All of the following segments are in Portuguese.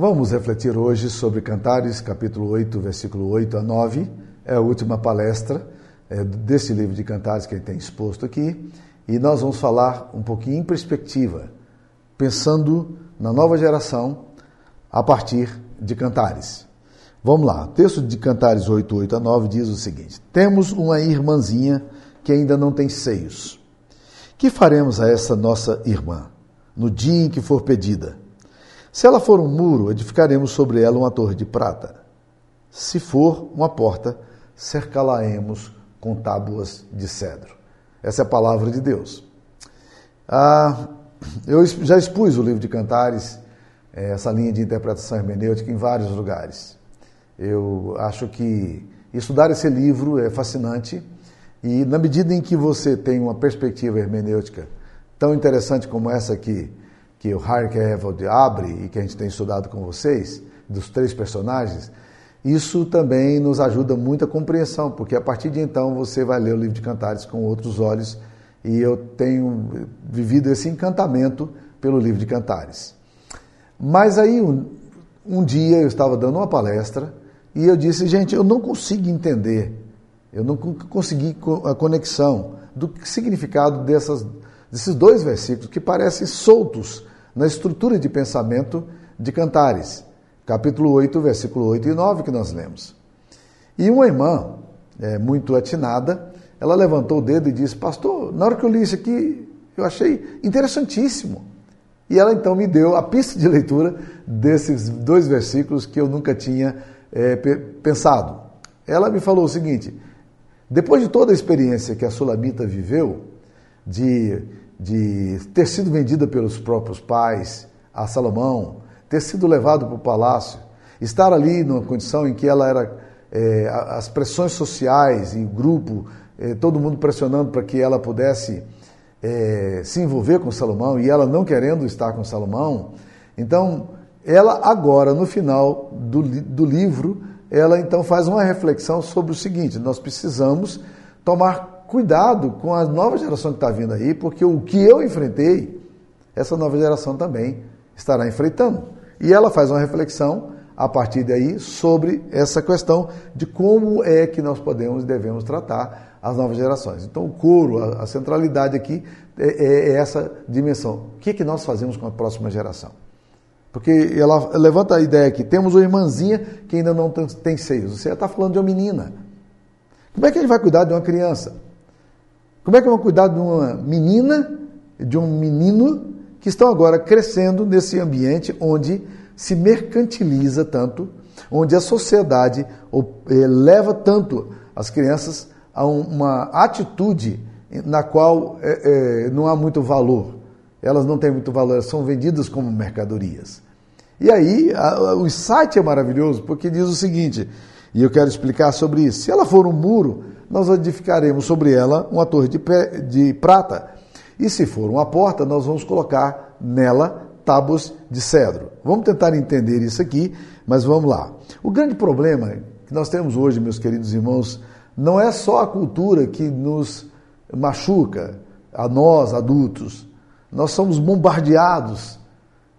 Vamos refletir hoje sobre Cantares, capítulo 8, versículo 8 a 9. É a última palestra é, desse livro de Cantares que ele tem exposto aqui. E nós vamos falar um pouquinho em perspectiva, pensando na nova geração a partir de Cantares. Vamos lá, o texto de Cantares 8, 8 a 9 diz o seguinte: Temos uma irmãzinha que ainda não tem seios. Que faremos a essa nossa irmã no dia em que for pedida? Se ela for um muro, edificaremos sobre ela uma torre de prata. Se for uma porta, cercá-la-emos com tábuas de cedro. Essa é a palavra de Deus. Ah, eu já expus o livro de Cantares, eh, essa linha de interpretação hermenêutica, em vários lugares. Eu acho que estudar esse livro é fascinante e, na medida em que você tem uma perspectiva hermenêutica tão interessante como essa aqui, que o Hark Evald abre e que a gente tem estudado com vocês, dos três personagens, isso também nos ajuda muito a compreensão, porque a partir de então você vai ler o livro de Cantares com outros olhos e eu tenho vivido esse encantamento pelo livro de Cantares. Mas aí um, um dia eu estava dando uma palestra e eu disse, gente, eu não consigo entender, eu não consegui a conexão do significado dessas desses dois versículos que parecem soltos na estrutura de pensamento de Cantares, capítulo 8, versículo 8 e 9 que nós lemos. E uma irmã, é, muito atinada, ela levantou o dedo e disse: Pastor, na hora que eu li isso aqui, eu achei interessantíssimo. E ela então me deu a pista de leitura desses dois versículos que eu nunca tinha é, pensado. Ela me falou o seguinte: depois de toda a experiência que a Sulamita viveu, de, de ter sido vendida pelos próprios pais a Salomão, ter sido levado para o palácio, estar ali numa condição em que ela era é, as pressões sociais e o grupo, é, todo mundo pressionando para que ela pudesse é, se envolver com Salomão e ela não querendo estar com Salomão. Então, ela agora, no final do, do livro, ela então faz uma reflexão sobre o seguinte: nós precisamos tomar cuidado com a nova geração que está vindo aí, porque o que eu enfrentei, essa nova geração também estará enfrentando. E ela faz uma reflexão a partir daí sobre essa questão de como é que nós podemos e devemos tratar as novas gerações. Então, o coro, a, a centralidade aqui é, é, é, essa dimensão. O que, é que nós fazemos com a próxima geração? Porque ela levanta a ideia que temos uma irmãzinha que ainda não tem seios. Você está falando de uma menina. Como é que gente vai cuidar de uma criança? Como é que vão cuidar de uma menina, de um menino que estão agora crescendo nesse ambiente onde se mercantiliza tanto, onde a sociedade eh, leva tanto as crianças a uma atitude na qual é, é, não há muito valor. Elas não têm muito valor, são vendidas como mercadorias. E aí, a, o site é maravilhoso porque diz o seguinte, e eu quero explicar sobre isso. Se ela for um muro, nós edificaremos sobre ela uma torre de, pé, de prata. E se for uma porta, nós vamos colocar nela tábuas de cedro. Vamos tentar entender isso aqui, mas vamos lá. O grande problema que nós temos hoje, meus queridos irmãos, não é só a cultura que nos machuca, a nós adultos. Nós somos bombardeados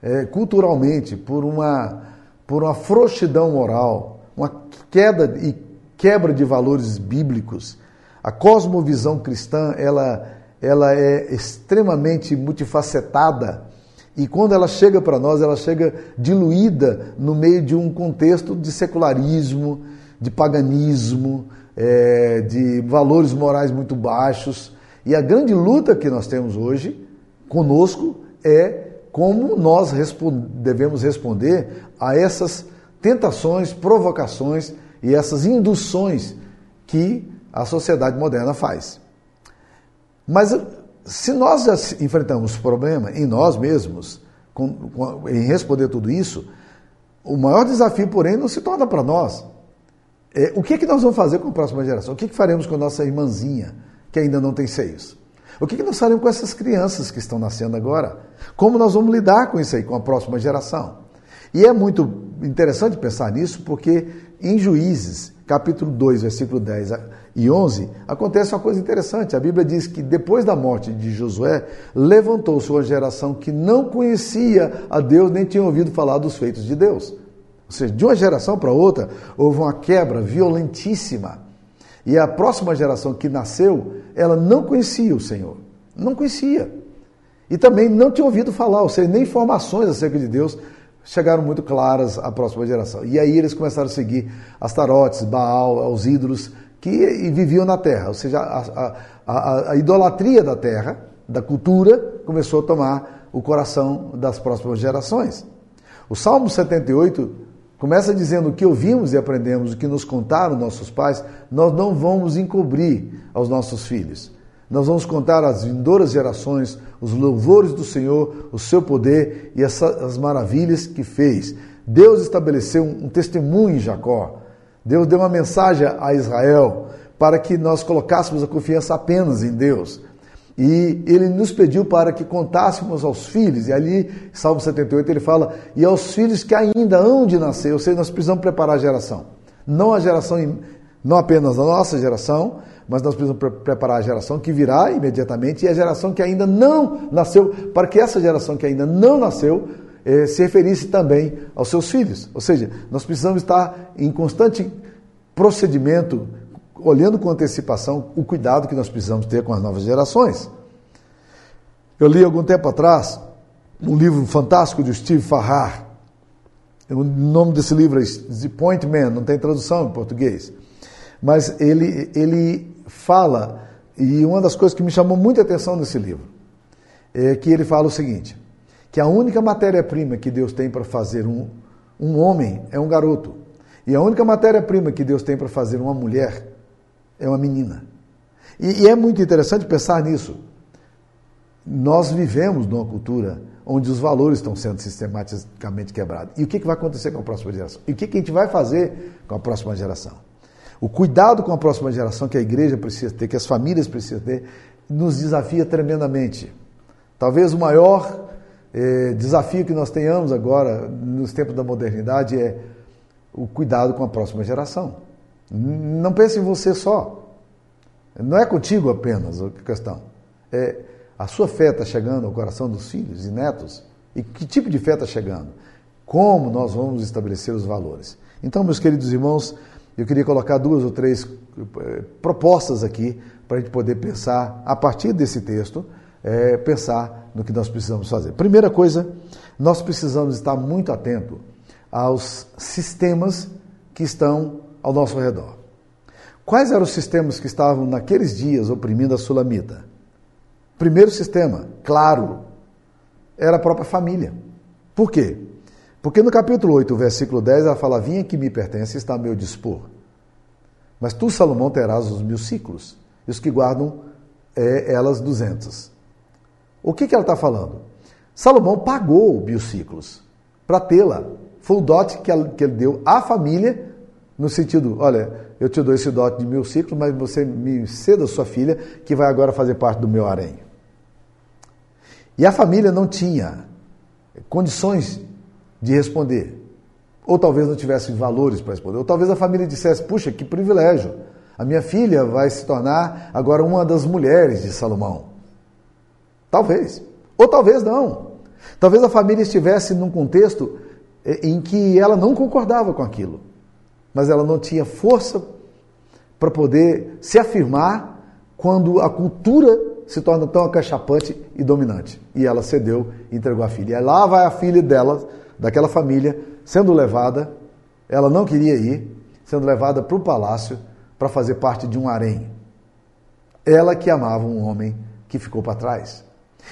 é, culturalmente por uma, por uma frouxidão moral, uma queda e quebra de valores bíblicos. A cosmovisão cristã, ela, ela é extremamente multifacetada e quando ela chega para nós, ela chega diluída no meio de um contexto de secularismo, de paganismo, é, de valores morais muito baixos. E a grande luta que nós temos hoje conosco é como nós devemos responder a essas tentações, provocações e essas induções que a sociedade moderna faz. Mas se nós enfrentamos problema em nós mesmos, com, com, em responder tudo isso, o maior desafio, porém, não se torna para nós. É, o que, é que nós vamos fazer com a próxima geração? O que, é que faremos com a nossa irmãzinha, que ainda não tem seios? O que, é que nós faremos com essas crianças que estão nascendo agora? Como nós vamos lidar com isso aí, com a próxima geração? E é muito interessante pensar nisso, porque em Juízes, capítulo 2, versículo 10 e 11, acontece uma coisa interessante. A Bíblia diz que depois da morte de Josué, levantou-se uma geração que não conhecia a Deus nem tinha ouvido falar dos feitos de Deus. Ou seja, de uma geração para outra, houve uma quebra violentíssima. E a próxima geração que nasceu, ela não conhecia o Senhor. Não conhecia. E também não tinha ouvido falar, ou seja, nem informações acerca de Deus chegaram muito claras à próxima geração. E aí eles começaram a seguir as tarotes, Baal, os ídolos que viviam na terra. Ou seja, a, a, a, a idolatria da terra, da cultura, começou a tomar o coração das próximas gerações. O Salmo 78 Começa dizendo o que ouvimos e aprendemos, o que nos contaram nossos pais, nós não vamos encobrir aos nossos filhos. Nós vamos contar às vindouras gerações os louvores do Senhor, o seu poder e as, as maravilhas que fez. Deus estabeleceu um, um testemunho em Jacó. Deus deu uma mensagem a Israel para que nós colocássemos a confiança apenas em Deus. E ele nos pediu para que contássemos aos filhos, e ali, Salmo 78, ele fala, e aos filhos que ainda hão de nascer, ou seja, nós precisamos preparar a geração. Não a geração, não apenas a nossa geração, mas nós precisamos pre preparar a geração que virá imediatamente e a geração que ainda não nasceu, para que essa geração que ainda não nasceu eh, se referisse também aos seus filhos. Ou seja, nós precisamos estar em constante procedimento olhando com antecipação o cuidado que nós precisamos ter com as novas gerações. Eu li algum tempo atrás um livro fantástico de Steve Farrar. O nome desse livro é The Point Man, não tem tradução em português. Mas ele, ele fala, e uma das coisas que me chamou muita atenção nesse livro, é que ele fala o seguinte: que a única matéria-prima que Deus tem para fazer um, um homem é um garoto. E a única matéria-prima que Deus tem para fazer uma mulher é uma menina. E, e é muito interessante pensar nisso. Nós vivemos numa cultura onde os valores estão sendo sistematicamente quebrados. E o que, que vai acontecer com a próxima geração? E o que, que a gente vai fazer com a próxima geração? O cuidado com a próxima geração que a igreja precisa ter, que as famílias precisam ter, nos desafia tremendamente. Talvez o maior eh, desafio que nós tenhamos agora, nos tempos da modernidade, é o cuidado com a próxima geração. Não pense em você só. Não é contigo apenas a questão. É, a sua fé está chegando ao coração dos filhos e netos? E que tipo de fé está chegando? Como nós vamos estabelecer os valores? Então, meus queridos irmãos, eu queria colocar duas ou três eh, propostas aqui para a gente poder pensar, a partir desse texto, é, pensar no que nós precisamos fazer. Primeira coisa, nós precisamos estar muito atento aos sistemas que estão ao nosso redor. Quais eram os sistemas que estavam naqueles dias oprimindo a sulamita? Primeiro sistema, claro, era a própria família. Por quê? Porque no capítulo 8, versículo 10, ela fala: Vinha que me pertence está a meu dispor. Mas tu, Salomão, terás os mil ciclos, e os que guardam é, elas duzentos. O que, que ela está falando? Salomão pagou mil ciclos para tê-la. Foi o dote que, ela, que ele deu à família no sentido, olha, eu te dou esse dote de mil ciclos, mas você me ceda sua filha, que vai agora fazer parte do meu harém. E a família não tinha condições de responder. Ou talvez não tivesse valores para responder. Ou talvez a família dissesse, puxa, que privilégio. A minha filha vai se tornar agora uma das mulheres de Salomão. Talvez. Ou talvez não. Talvez a família estivesse num contexto eh, em que ela não concordava com aquilo mas ela não tinha força para poder se afirmar quando a cultura se torna tão acachapante e dominante. E ela cedeu e entregou a filha. E lá vai a filha dela, daquela família, sendo levada, ela não queria ir, sendo levada para o palácio para fazer parte de um harém. Ela que amava um homem que ficou para trás.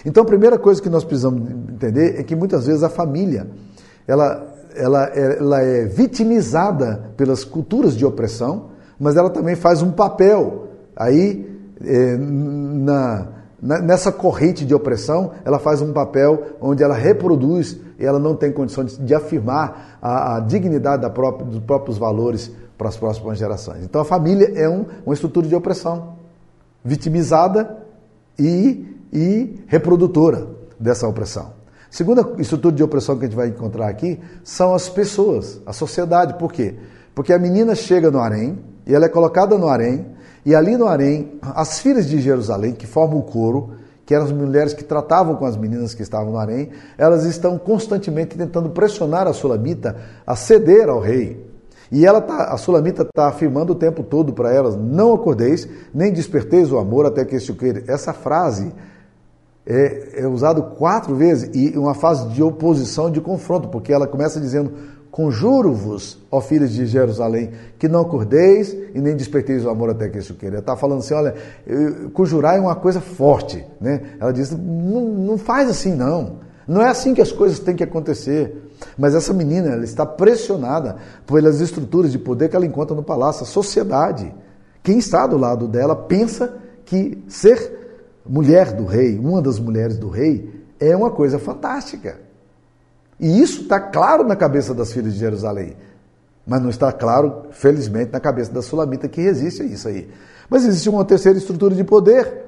Então a primeira coisa que nós precisamos entender é que muitas vezes a família, ela ela, ela é vitimizada pelas culturas de opressão, mas ela também faz um papel aí é, na, nessa corrente de opressão, ela faz um papel onde ela reproduz e ela não tem condições de, afirmar a, a dignidade própria, dos próprios valores para as próximas gerações. Então a família é um, uma estrutura de opressão, vitimizada e, e reprodutora dessa opressão. Segunda estrutura de opressão que a gente vai encontrar aqui são as pessoas, a sociedade. Por quê? Porque a menina chega no harém e ela é colocada no harém E ali no harém, as filhas de Jerusalém, que formam o coro, que eram as mulheres que tratavam com as meninas que estavam no harém, elas estão constantemente tentando pressionar a sulamita a ceder ao rei. E ela tá, a sulamita está afirmando o tempo todo para elas: não acordeis, nem desperteis o amor até que este o queira. Essa frase é, é usada quatro vezes e uma fase de oposição, de confronto, porque ela começa dizendo: Conjuro-vos, ó filhos de Jerusalém, que não acordeis e nem desperteis o amor até que isso queira. Está falando assim: olha, conjurar é uma coisa forte. Né? Ela diz: não, não faz assim, não. Não é assim que as coisas têm que acontecer. Mas essa menina ela está pressionada pelas estruturas de poder que ela encontra no palácio, a sociedade. Quem está do lado dela pensa que ser mulher do rei, uma das mulheres do rei, é uma coisa fantástica. E isso está claro na cabeça das filhas de Jerusalém. Mas não está claro, felizmente, na cabeça da Sulamita que resiste a isso aí. Mas existe uma terceira estrutura de poder.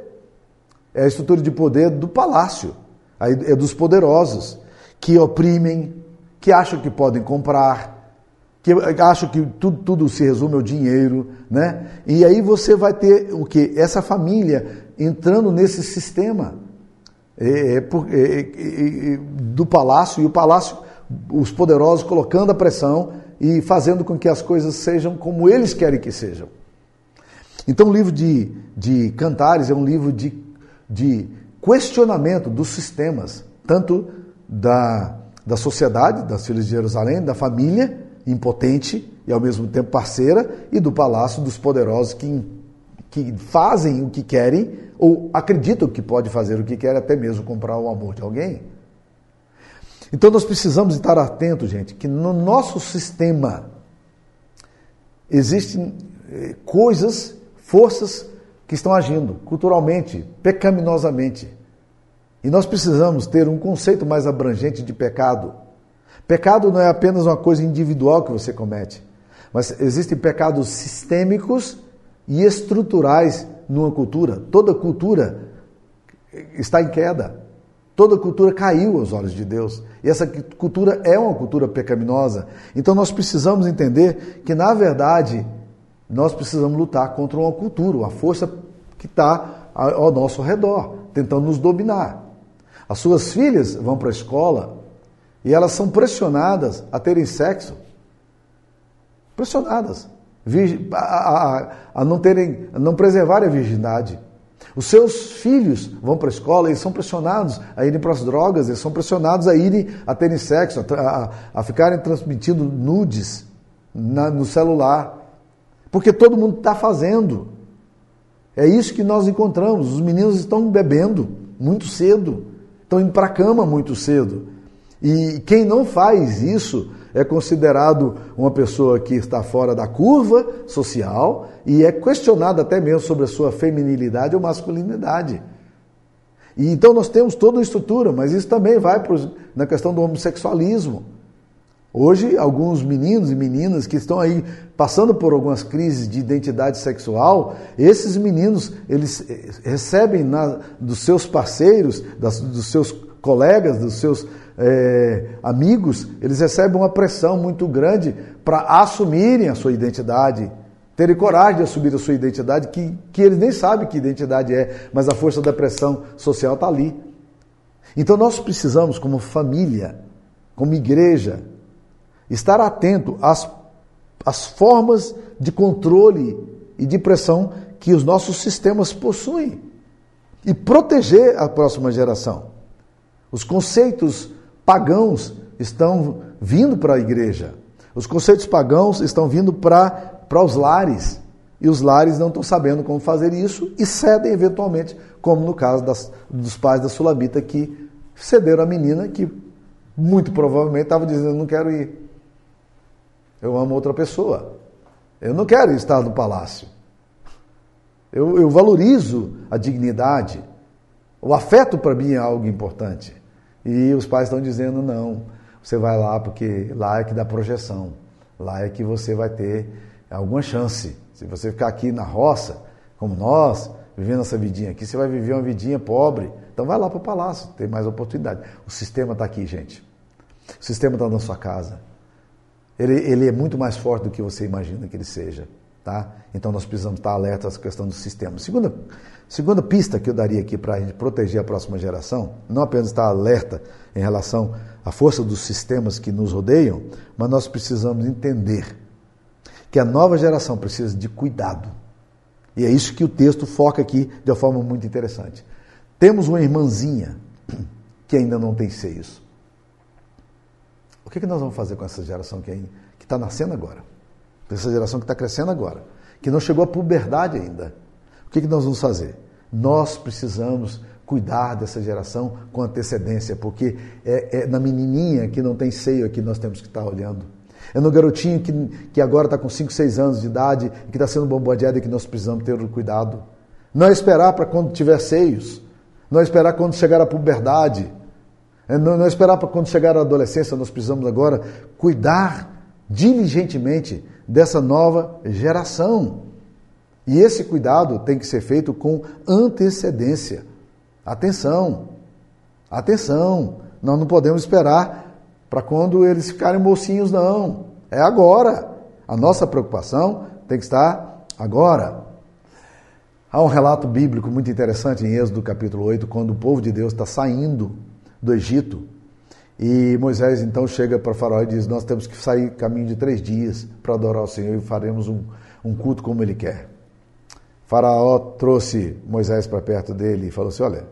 É a estrutura de poder do palácio, é dos poderosos, que oprimem, que acham que podem comprar, que acham que tudo, tudo se resume ao dinheiro, né? E aí você vai ter o que? Essa família entrando nesse sistema é, é, é, do palácio, e o palácio, os poderosos colocando a pressão e fazendo com que as coisas sejam como eles querem que sejam. Então, o livro de, de Cantares é um livro de, de questionamento dos sistemas, tanto da, da sociedade, das filhas de Jerusalém, da família impotente e ao mesmo tempo parceira, e do palácio dos poderosos que, que fazem o que querem ou acreditam que pode fazer o que quer, até mesmo comprar o amor de alguém. Então nós precisamos estar atentos, gente, que no nosso sistema existem eh, coisas, forças que estão agindo culturalmente, pecaminosamente. E nós precisamos ter um conceito mais abrangente de pecado. Pecado não é apenas uma coisa individual que você comete, mas existem pecados sistêmicos e estruturais numa cultura. Toda cultura está em queda. Toda cultura caiu aos olhos de Deus. E essa cultura é uma cultura pecaminosa. Então nós precisamos entender que, na verdade, nós precisamos lutar contra uma cultura, uma força que está ao nosso redor, tentando nos dominar. As suas filhas vão para a escola e elas são pressionadas a terem sexo. Pressionadas a, a, a não terem, a não preservarem a virgindade. Os seus filhos vão para a escola e são pressionados a irem para as drogas, eles são pressionados a irem a terem sexo, a, a ficarem transmitindo nudes na, no celular. Porque todo mundo está fazendo. É isso que nós encontramos. Os meninos estão bebendo muito cedo, estão indo para a cama muito cedo. E quem não faz isso é considerado uma pessoa que está fora da curva social e é questionado até mesmo sobre a sua feminilidade ou masculinidade. E então nós temos toda uma estrutura, mas isso também vai pro, na questão do homossexualismo. Hoje, alguns meninos e meninas que estão aí passando por algumas crises de identidade sexual, esses meninos, eles eh, recebem na, dos seus parceiros, das, dos seus colegas, dos seus é, amigos, eles recebem uma pressão muito grande para assumirem a sua identidade, terem coragem de assumir a sua identidade, que, que eles nem sabem que identidade é, mas a força da pressão social está ali. Então nós precisamos, como família, como igreja, estar atento às, às formas de controle e de pressão que os nossos sistemas possuem e proteger a próxima geração. Os conceitos pagãos estão vindo para a igreja. Os conceitos pagãos estão vindo para, os lares. E os lares não estão sabendo como fazer isso e cedem eventualmente, como no caso das, dos pais da Sulamita que cederam a menina que muito provavelmente estava dizendo: Não quero ir. Eu amo outra pessoa. Eu não quero estar no palácio. Eu, eu valorizo a dignidade. O afeto para mim é algo importante. E os pais estão dizendo: não, você vai lá porque lá é que dá projeção, lá é que você vai ter alguma chance. Se você ficar aqui na roça, como nós, vivendo essa vidinha aqui, você vai viver uma vidinha pobre. Então vai lá para o palácio, tem mais oportunidade. O sistema está aqui, gente. O sistema está na sua casa. Ele, ele é muito mais forte do que você imagina que ele seja. Tá? Então nós precisamos estar alerta a essa questão do sistema. Segunda, segunda pista que eu daria aqui para a gente proteger a próxima geração, não apenas estar alerta em relação à força dos sistemas que nos rodeiam, mas nós precisamos entender que a nova geração precisa de cuidado. E é isso que o texto foca aqui de uma forma muito interessante. Temos uma irmãzinha que ainda não tem seios. O que, que nós vamos fazer com essa geração que está nascendo agora? Essa geração que está crescendo agora, que não chegou à puberdade ainda. O que, que nós vamos fazer? Nós precisamos cuidar dessa geração com antecedência, porque é, é na menininha que não tem seio que nós temos que estar olhando. É no garotinho que, que agora está com 5, 6 anos de idade e que está sendo bombardeado e que nós precisamos ter o cuidado. Não é esperar para quando tiver seios, não é esperar quando chegar à puberdade, é não, não é esperar para quando chegar à adolescência, nós precisamos agora cuidar diligentemente dessa nova geração. E esse cuidado tem que ser feito com antecedência. Atenção, atenção, nós não podemos esperar para quando eles ficarem mocinhos, não. É agora. A nossa preocupação tem que estar agora. Há um relato bíblico muito interessante em Êxodo capítulo 8, quando o povo de Deus está saindo do Egito. E Moisés então chega para Faraó e diz: Nós temos que sair caminho de três dias para adorar o Senhor e faremos um, um culto como ele quer. Faraó trouxe Moisés para perto dele e falou assim: Olha,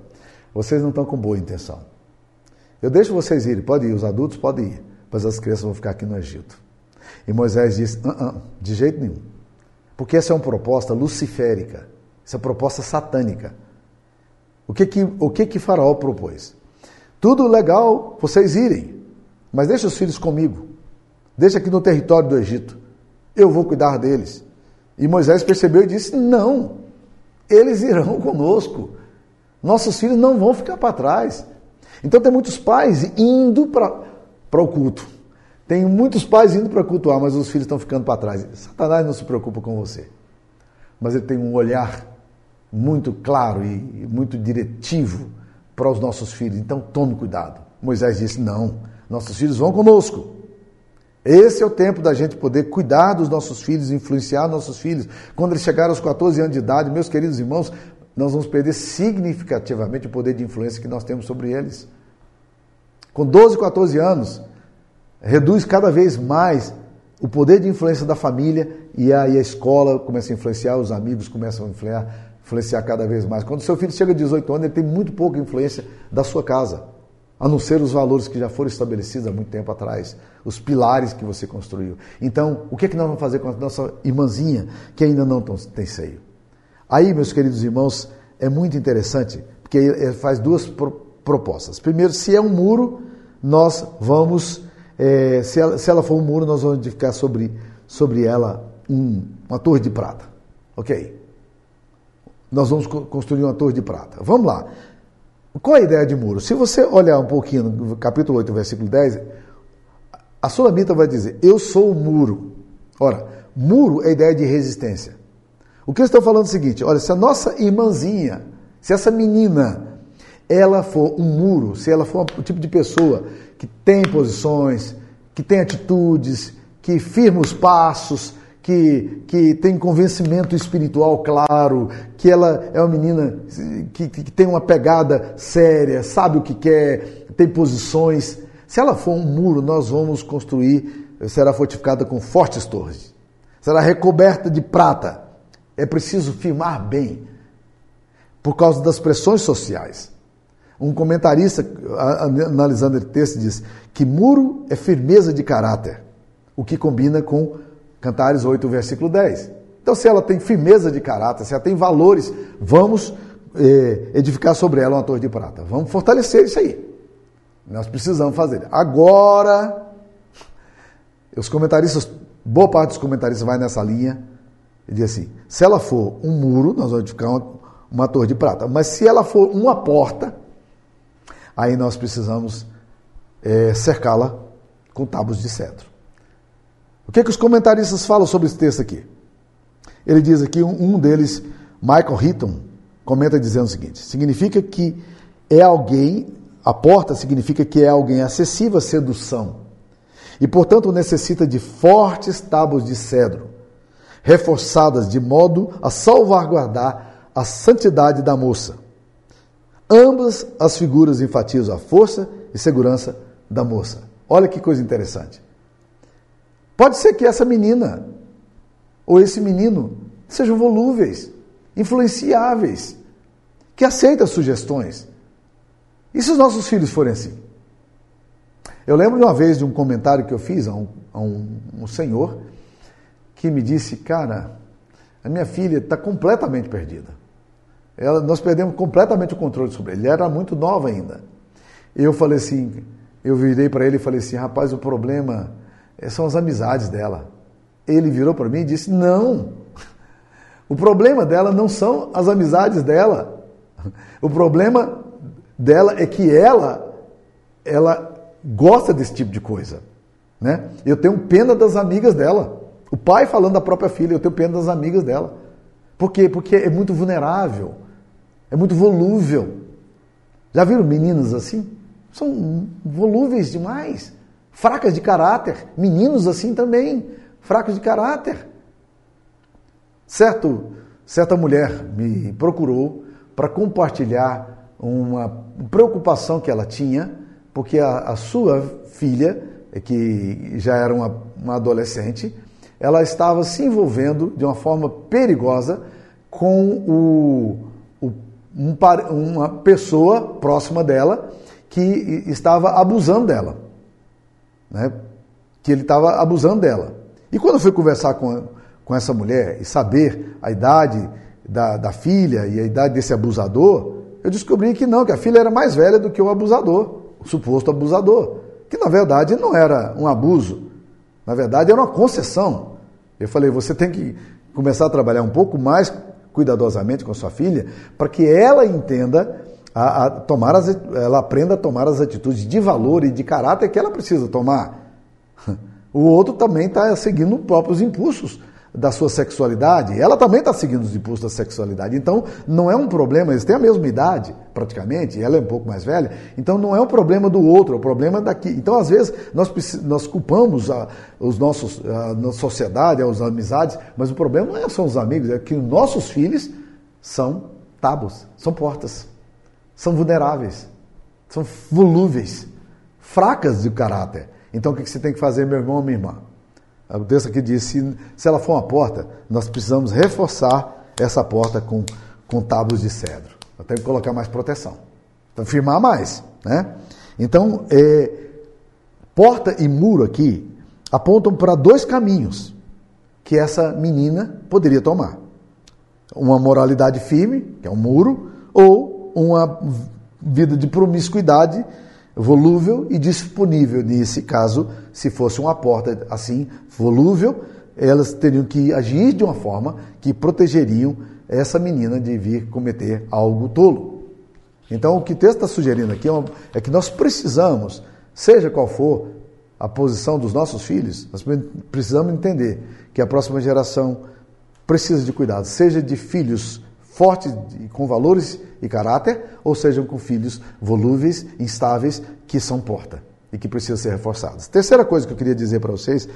vocês não estão com boa intenção. Eu deixo vocês irem, pode ir, os adultos podem ir, mas as crianças vão ficar aqui no Egito. E Moisés disse: uh -uh, de jeito nenhum. Porque essa é uma proposta luciférica, essa é uma proposta satânica. O que que, o que, que Faraó propôs? Tudo legal vocês irem, mas deixa os filhos comigo. Deixa aqui no território do Egito. Eu vou cuidar deles. E Moisés percebeu e disse: Não, eles irão conosco. Nossos filhos não vão ficar para trás. Então tem muitos pais indo para o culto. Tem muitos pais indo para cultuar, mas os filhos estão ficando para trás. Satanás não se preocupa com você. Mas ele tem um olhar muito claro e muito diretivo para os nossos filhos. Então tome cuidado. Moisés disse: Não, nossos filhos vão conosco. Esse é o tempo da gente poder cuidar dos nossos filhos, influenciar nossos filhos. Quando eles chegarem aos 14 anos de idade, meus queridos irmãos, nós vamos perder significativamente o poder de influência que nós temos sobre eles. Com 12, 14 anos, reduz cada vez mais o poder de influência da família e aí a escola começa a influenciar, os amigos começam a influenciar, influenciar cada vez mais. Quando seu filho chega a 18 anos, ele tem muito pouca influência da ssua casa a não ser os valores que já foram estabelecidos há muito tempo atrás, os pilares que você construiu. Então, o que, é que nós vamos fazer com a nossa irmãzinha que ainda não tem seio? Aí, meus queridos irmãos, é muito interessante, porque ele faz duas propostas. Primeiro, se é um muro, nós vamos, é, se, ela, se, ela, for um muro, nós vamos edificar sobre, sobre ela um, uma torre de prata. Ok? Nós vamos construir uma torre de prata. Vamos lá. Qual é a ideia de muro? Se você olhar um pouquinho no capítulo 8, versículo 10, a Sulamita vai dizer: Eu sou o muro. Ora, muro é a ideia de resistência. O que eles estão falando é o seguinte: olha, se a nossa irmãzinha, se essa menina, ela for um muro, se ela for o tipo de pessoa que tem posições, que tem atitudes, que firma os passos, que, que tem convencimento espiritual claro, que ela é uma menina que, que tem uma pegada séria, sabe o que quer, tem posições. Se ela for um muro, nós vamos construir, será fortificada com fortes torres, será recoberta de prata. É preciso firmar bem, por causa das pressões sociais. Um comentarista, analisando o texto, diz que muro é firmeza de caráter, o que combina com Cantares 8, versículo 10. Então, se ela tem firmeza de caráter, se ela tem valores, vamos eh, edificar sobre ela uma torre de prata. Vamos fortalecer isso aí. Nós precisamos fazer. Agora, os comentaristas, boa parte dos comentaristas vai nessa linha e diz assim: se ela for um muro, nós vamos edificar uma, uma torre de prata. Mas se ela for uma porta, aí nós precisamos é, cercá-la com tábuas de cedro. O que, é que os comentaristas falam sobre esse texto aqui? Ele diz aqui, um deles, Michael Hitton, comenta dizendo o seguinte: significa que é alguém, a porta significa que é alguém acessível à sedução e, portanto, necessita de fortes tábuas de cedro. reforçadas de modo a salvaguardar a santidade da moça. Ambas as figuras enfatizam a força e segurança da moça. Olha que coisa interessante. Pode ser que essa menina ou esse menino sejam volúveis, influenciáveis, que aceitam sugestões. E se os nossos filhos forem assim? Eu lembro de uma vez de um comentário que eu fiz a um, a um, um senhor que me disse, cara, a minha filha está completamente perdida. Ela, nós perdemos completamente o controle sobre ele. Ele era muito nova ainda. Eu falei assim, eu virei para ele e falei assim, rapaz, o problema são as amizades dela. Ele virou para mim e disse, não. O problema dela não são as amizades dela. O problema dela é que ela, ela gosta desse tipo de coisa. Né? Eu tenho pena das amigas dela. O pai falando da própria filha, eu tenho pena das amigas dela. Por quê? Porque é muito vulnerável, é muito volúvel. Já viram meninas assim? São volúveis demais, fracas de caráter. Meninos assim também, fracos de caráter. Certo, certa mulher me procurou para compartilhar uma preocupação que ela tinha, porque a, a sua filha, que já era uma, uma adolescente, ela estava se envolvendo de uma forma perigosa com o, o, um, uma pessoa próxima dela que estava abusando dela. Né? Que ele estava abusando dela. E quando eu fui conversar com, com essa mulher e saber a idade da, da filha e a idade desse abusador, eu descobri que não, que a filha era mais velha do que o abusador, o suposto abusador. Que na verdade não era um abuso, na verdade, era uma concessão. Eu falei, você tem que começar a trabalhar um pouco mais cuidadosamente com a sua filha, para que ela entenda a, a, tomar as, ela aprenda a tomar as atitudes de valor e de caráter que ela precisa tomar. O outro também está seguindo os próprios impulsos da sua sexualidade, ela também está seguindo os impulsos da sexualidade. Então, não é um problema, eles têm a mesma idade, praticamente, ela é um pouco mais velha, então não é um problema do outro, é um problema daqui. Então, às vezes, nós, nós culpamos a, os nossos, a nossa sociedade, as amizades, mas o problema não é só os amigos, é que os nossos filhos são tábuas, são portas, são vulneráveis, são volúveis, fracas de caráter. Então, o que você tem que fazer, meu irmão minha irmã? O texto aqui diz: se, se ela for uma porta, nós precisamos reforçar essa porta com, com tábuas de cedro. Tenho que colocar mais proteção, para firmar mais. Né? Então, é, porta e muro aqui apontam para dois caminhos que essa menina poderia tomar: uma moralidade firme, que é um muro, ou uma vida de promiscuidade volúvel e disponível. Nesse caso, se fosse uma porta assim, volúvel, elas teriam que agir de uma forma que protegeriam essa menina de vir cometer algo tolo. Então, o que o texto está sugerindo aqui é, é que nós precisamos, seja qual for a posição dos nossos filhos, nós precisamos entender que a próxima geração precisa de cuidado, seja de filhos fortes com valores e caráter, ou sejam com filhos volúveis, instáveis, que são porta e que precisam ser reforçados. Terceira coisa que eu queria dizer para vocês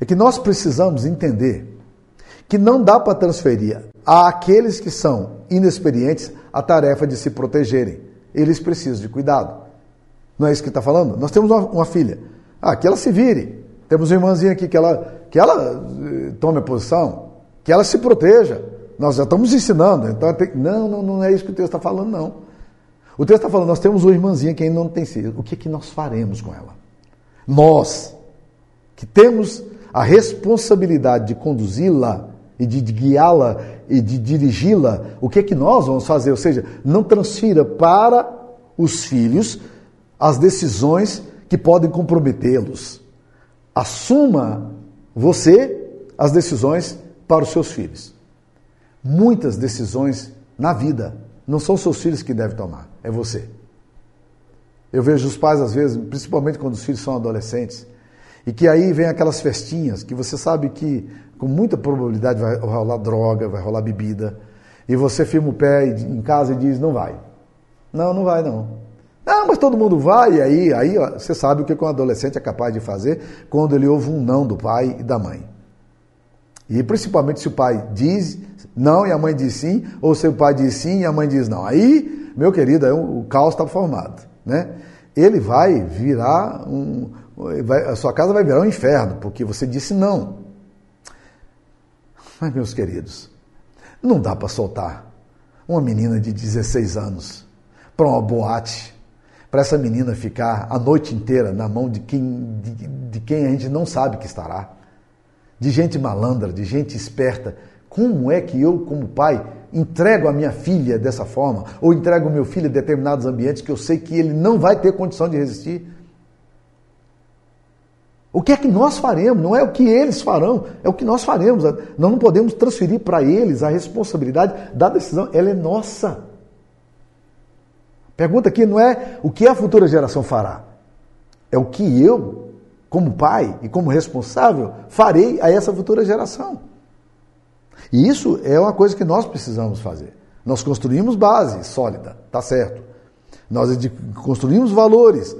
é que nós precisamos entender que não dá para transferir àqueles que são inexperientes a tarefa de se protegerem. Eles precisam de cuidado. Não é isso que está falando? Nós temos uma, uma, filha. Ah, que ela se vire. Temos uma irmãzinha aqui que ela, que ela eh, tome a posição, que ela se proteja. Nós já estamos ensinando. Então tem... não, não, não é isso que o texto está falando, não. O texto está falando, nós temos uma irmãzinha que ainda não tem sido. O que, que nós faremos com ela? Nós, que temos a responsabilidade de conduzi-la e de guiá-la e de dirigi-la, o que é que nós vamos fazer? Ou seja, não transfira para os filhos as decisões que podem comprometê-los. Assuma você as decisões para os seus filhos. Muitas decisões na vida não são seus filhos que devem tomar, é você. Eu vejo os pais, às vezes, principalmente quando os filhos são adolescentes, e que aí vem aquelas festinhas que você sabe que com muita probabilidade vai rolar droga, vai rolar bebida, e você firma o pé em casa e diz: não vai. Não, não vai não. Ah, mas todo mundo vai, e aí, aí ó, você sabe o que um adolescente é capaz de fazer quando ele ouve um não do pai e da mãe. E principalmente se o pai diz não e a mãe diz sim, ou se o pai diz sim e a mãe diz não. Aí, meu querido, aí o caos está formado. Né? Ele vai virar um. Vai, a sua casa vai virar um inferno, porque você disse não. Mas, meus queridos, não dá para soltar uma menina de 16 anos para uma boate, para essa menina ficar a noite inteira na mão de quem, de, de quem a gente não sabe que estará de gente malandra, de gente esperta. Como é que eu, como pai, entrego a minha filha dessa forma? Ou entrego o meu filho a determinados ambientes que eu sei que ele não vai ter condição de resistir? O que é que nós faremos? Não é o que eles farão, é o que nós faremos. Nós não podemos transferir para eles a responsabilidade da decisão, ela é nossa. Pergunta aqui não é o que a futura geração fará, é o que eu como pai e como responsável, farei a essa futura geração. E isso é uma coisa que nós precisamos fazer. Nós construímos base sólida, tá certo. Nós construímos valores,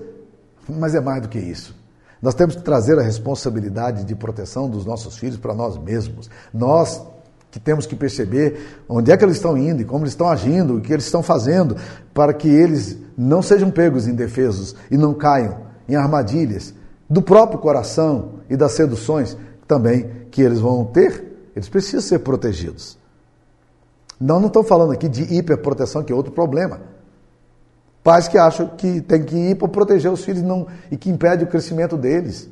mas é mais do que isso. Nós temos que trazer a responsabilidade de proteção dos nossos filhos para nós mesmos. Nós que temos que perceber onde é que eles estão indo e como eles estão agindo, o que eles estão fazendo, para que eles não sejam pegos indefesos e não caiam em armadilhas do próprio coração e das seduções também que eles vão ter, eles precisam ser protegidos. Não, não estou falando aqui de hiperproteção, que é outro problema. Pais que acham que tem que ir para proteger os filhos não, e que impede o crescimento deles.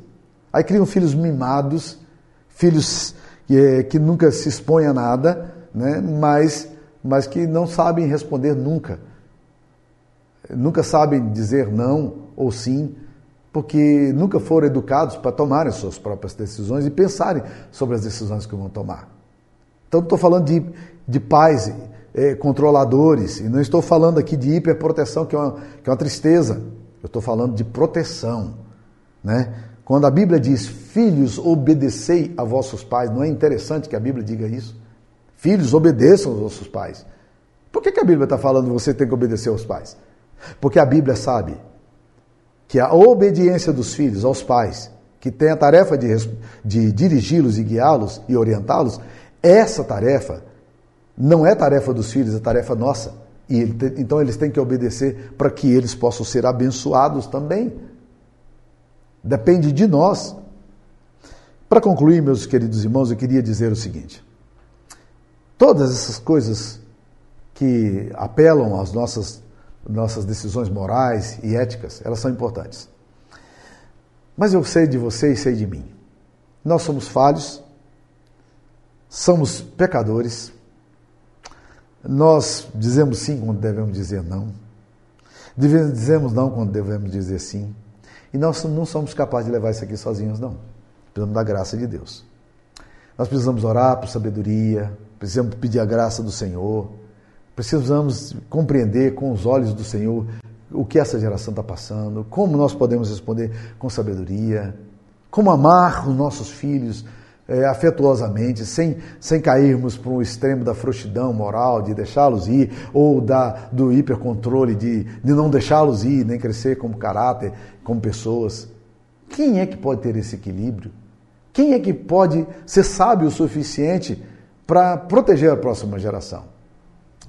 Aí criam filhos mimados, filhos que, que nunca se expõem a nada, né, mas, mas que não sabem responder nunca. Nunca sabem dizer não ou sim porque nunca foram educados para tomarem suas próprias decisões e pensarem sobre as decisões que vão tomar. Então, estou falando de, de pais é, controladores, e não estou falando aqui de hiperproteção, que é uma, que é uma tristeza. Eu estou falando de proteção. Né? Quando a Bíblia diz, filhos, obedecei a vossos pais, não é interessante que a Bíblia diga isso? Filhos, obedeçam aos vossos pais. Por que, que a Bíblia está falando que você tem que obedecer aos pais? Porque a Bíblia sabe que a obediência dos filhos aos pais, que tem a tarefa de, de dirigi-los e guiá-los e orientá-los, essa tarefa não é tarefa dos filhos, é tarefa nossa. E ele, então eles têm que obedecer para que eles possam ser abençoados também. Depende de nós. Para concluir, meus queridos irmãos, eu queria dizer o seguinte: todas essas coisas que apelam às nossas nossas decisões morais e éticas, elas são importantes. Mas eu sei de você e sei de mim. Nós somos falhos, somos pecadores, nós dizemos sim quando devemos dizer não, dizemos não quando devemos dizer sim, e nós não somos capazes de levar isso aqui sozinhos, não. Precisamos da graça de Deus. Nós precisamos orar por sabedoria, precisamos pedir a graça do Senhor, Precisamos compreender com os olhos do Senhor o que essa geração está passando, como nós podemos responder com sabedoria, como amar os nossos filhos é, afetuosamente, sem, sem cairmos para um extremo da frouxidão moral, de deixá-los ir, ou da, do hipercontrole, de, de não deixá-los ir, nem crescer como caráter, como pessoas. Quem é que pode ter esse equilíbrio? Quem é que pode ser sábio o suficiente para proteger a próxima geração?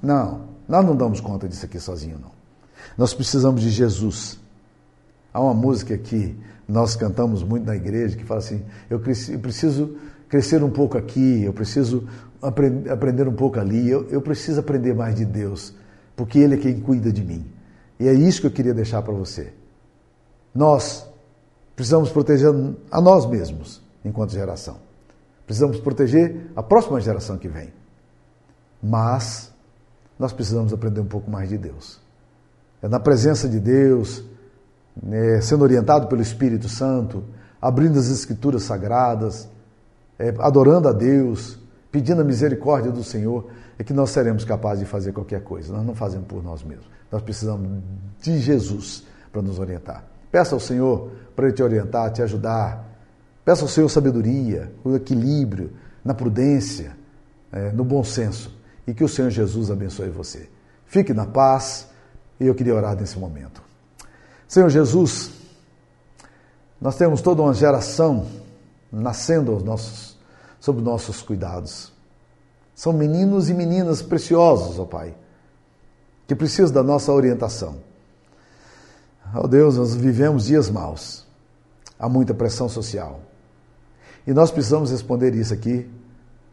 Não, nós não damos conta disso aqui sozinho, não. Nós precisamos de Jesus. Há uma música que nós cantamos muito na igreja que fala assim: eu, preciso crescer um pouco aqui, eu preciso aprender um pouco ali, eu, preciso aprender mais de Deus, porque Ele é quem cuida de mim. E é isso que eu queria deixar para você. Nós precisamos proteger a nós mesmos enquanto geração. Precisamos proteger a próxima geração que vem. Mas nós precisamos aprender um pouco mais de Deus. É na presença de Deus, né, sendo orientado pelo Espírito Santo, abrindo as Escrituras Sagradas, é, adorando a Deus, pedindo a misericórdia do Senhor, é que nós seremos capazes de fazer qualquer coisa. Nós não fazemos por nós mesmos. Nós precisamos de Jesus para nos orientar. Peça ao Senhor para Ele te orientar, te ajudar. Peça ao Senhor sabedoria, o equilíbrio, na prudência, é, no bom senso e que o Senhor Jesus abençoe você. Fique na paz e eu queria orar nesse momento. Senhor Jesus, nós temos toda uma geração nascendo aos nossos, sobre nossos cuidados. São meninos e meninas preciosos, ó Pai, que precisam da nossa orientação. Ó Deus, nós vivemos dias maus. Há muita pressão social. E nós precisamos responder isso aqui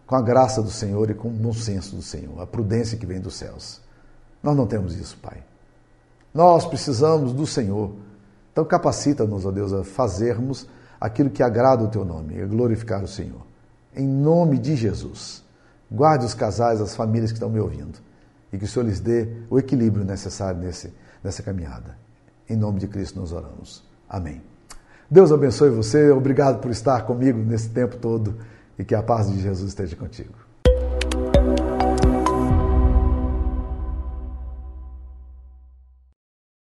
com a graça do Senhor e com o bom senso do Senhor, a prudência que vem dos céus. Nós não temos isso, Pai. Nós precisamos do Senhor. Então capacita-nos, ó Deus, a fazermos aquilo que agrada o teu nome, a glorificar o Senhor. Em nome de Jesus. Guarde os casais, as famílias que estão me ouvindo. E que o Senhor lhes dê o equilíbrio necessário nesse, nessa caminhada. Em nome de Cristo nós oramos. Amém. Deus abençoe você. Obrigado por estar comigo nesse tempo todo e que a paz de Jesus esteja contigo.